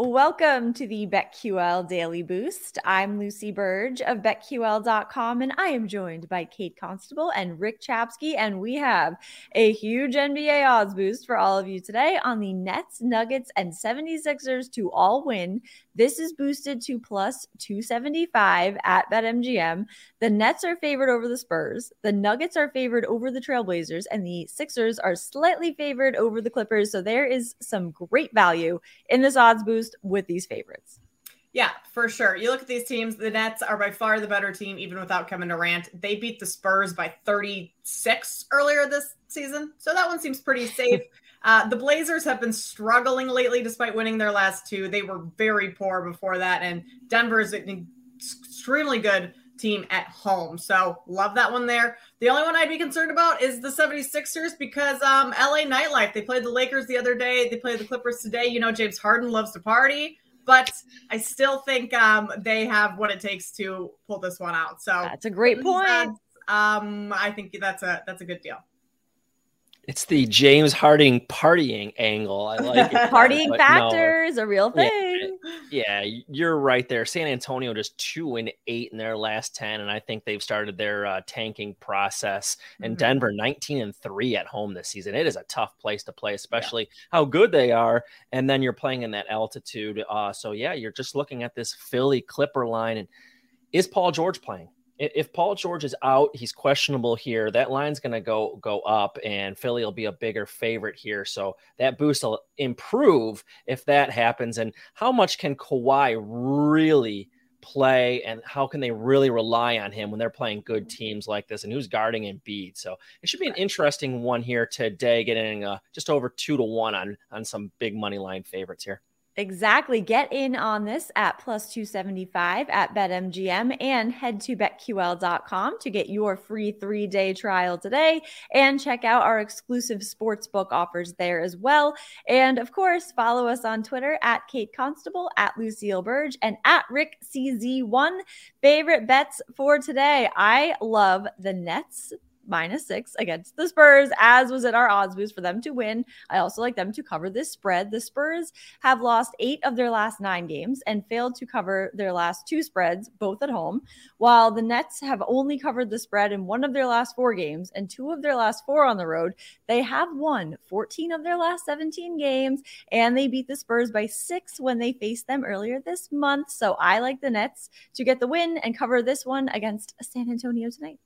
Welcome to the BetQL Daily Boost. I'm Lucy Burge of BetQL.com, and I am joined by Kate Constable and Rick Chapsky, and we have a huge NBA odds boost for all of you today on the Nets, Nuggets, and 76ers to all win. This is boosted to plus 275 at BetMGM. The Nets are favored over the Spurs, the Nuggets are favored over the Trailblazers, and the Sixers are slightly favored over the Clippers. So there is some great value in this odds boost with these favorites. Yeah, for sure. You look at these teams, the Nets are by far the better team, even without Kevin Durant. They beat the Spurs by 36 earlier this season. So that one seems pretty safe. Uh, the Blazers have been struggling lately despite winning their last two. They were very poor before that. And Denver is an extremely good team at home. So love that one there. The only one I'd be concerned about is the 76ers because um, LA nightlife. They played the Lakers the other day. They played the Clippers today. You know, James Harden loves to party, but I still think um, they have what it takes to pull this one out. So that's a great point. um, I think that's a that's a good deal. It's the James Harden partying angle. I like it. partying factor no, is a real thing. Yeah, yeah, you're right there. San Antonio just two and eight in their last ten, and I think they've started their uh, tanking process. And mm-hmm. Denver 19 and three at home this season. It is a tough place to play, especially yeah. how good they are. And then you're playing in that altitude. Uh, so yeah, you're just looking at this Philly Clipper line, and is Paul George playing? If Paul George is out, he's questionable here. That line's going to go go up, and Philly will be a bigger favorite here. So that boost will improve if that happens. And how much can Kawhi really play, and how can they really rely on him when they're playing good teams like this? And who's guarding Embiid? So it should be an interesting one here today, getting uh, just over two to one on on some big money line favorites here. Exactly. Get in on this at plus 275 at BetMGM and head to betql.com to get your free three day trial today and check out our exclusive sportsbook offers there as well. And of course, follow us on Twitter at Kate Constable, at Lucille Burge, and at Rick CZ1. Favorite bets for today. I love the Nets minus six against the Spurs, as was in our odds boost for them to win. I also like them to cover this spread. The Spurs have lost eight of their last nine games and failed to cover their last two spreads, both at home, while the Nets have only covered the spread in one of their last four games and two of their last four on the road. They have won 14 of their last 17 games, and they beat the Spurs by six when they faced them earlier this month. So I like the Nets to get the win and cover this one against San Antonio tonight.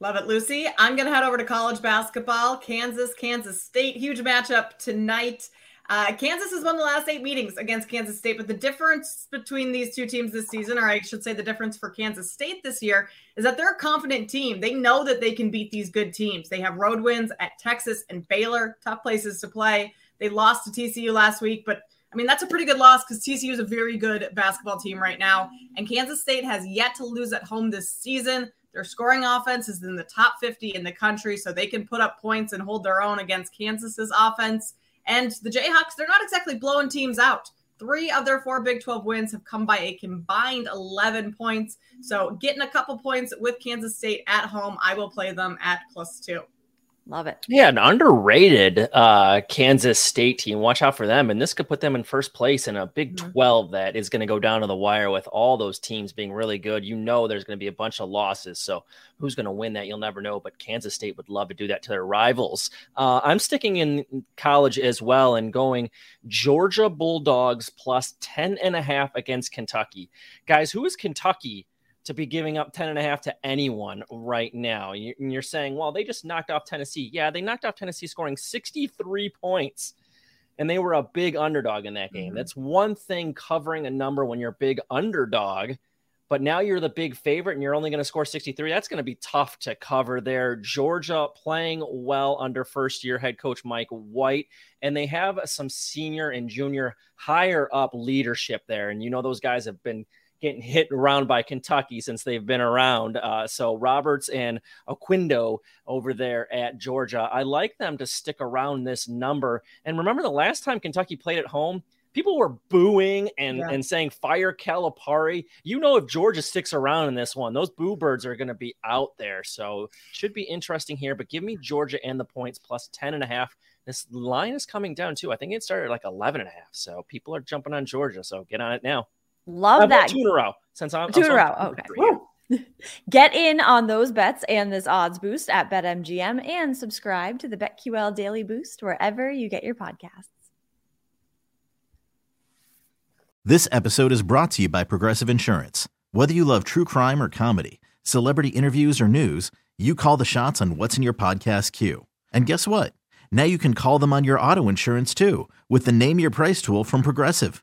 Love it, Lucy. I'm going to head over to college basketball. Kansas, Kansas State. Huge matchup tonight. Uh, Kansas has won the last eight meetings against Kansas State, but the difference between these two teams this season, or I should say the difference for Kansas State this year, is that they're a confident team. They know that they can beat these good teams. They have road wins at Texas and Baylor, tough places to play. They lost to TCU last week, but I mean, that's a pretty good loss because TCU is a very good basketball team right now. And Kansas State has yet to lose at home this season. Their scoring offense is in the top 50 in the country, so they can put up points and hold their own against Kansas's offense. And the Jayhawks, they're not exactly blowing teams out. Three of their four Big 12 wins have come by a combined 11 points. So getting a couple points with Kansas State at home, I will play them at plus two. Love it. Yeah, an underrated uh, Kansas State team. Watch out for them. And this could put them in first place in a Big mm-hmm. 12 that is going to go down to the wire with all those teams being really good. You know, there's going to be a bunch of losses. So who's going to win that? You'll never know. But Kansas State would love to do that to their rivals. Uh, I'm sticking in college as well and going Georgia Bulldogs plus 10 and a half against Kentucky. Guys, who is Kentucky? To be giving up 10 and a half to anyone right now. And you're saying, well, they just knocked off Tennessee. Yeah, they knocked off Tennessee scoring 63 points, and they were a big underdog in that game. Mm-hmm. That's one thing covering a number when you're a big underdog, but now you're the big favorite and you're only going to score 63. That's going to be tough to cover there. Georgia playing well under first year head coach Mike White, and they have some senior and junior higher up leadership there. And you know, those guys have been getting hit around by Kentucky since they've been around. Uh, so Roberts and Oquendo over there at Georgia, I like them to stick around this number. And remember the last time Kentucky played at home, people were booing and, yeah. and saying fire Calipari. You know, if Georgia sticks around in this one, those boo birds are going to be out there. So should be interesting here. But give me Georgia and the points plus 10 and a half. This line is coming down too. I think it started like 11 and a half. So people are jumping on Georgia. So get on it now. Love uh, that. Two in a row. Since I'm two in a row. Okay. Get in on those bets and this odds boost at BetMGM and subscribe to the BetQL Daily Boost wherever you get your podcasts. This episode is brought to you by Progressive Insurance. Whether you love true crime or comedy, celebrity interviews or news, you call the shots on what's in your podcast queue. And guess what? Now you can call them on your auto insurance too with the Name Your Price tool from Progressive.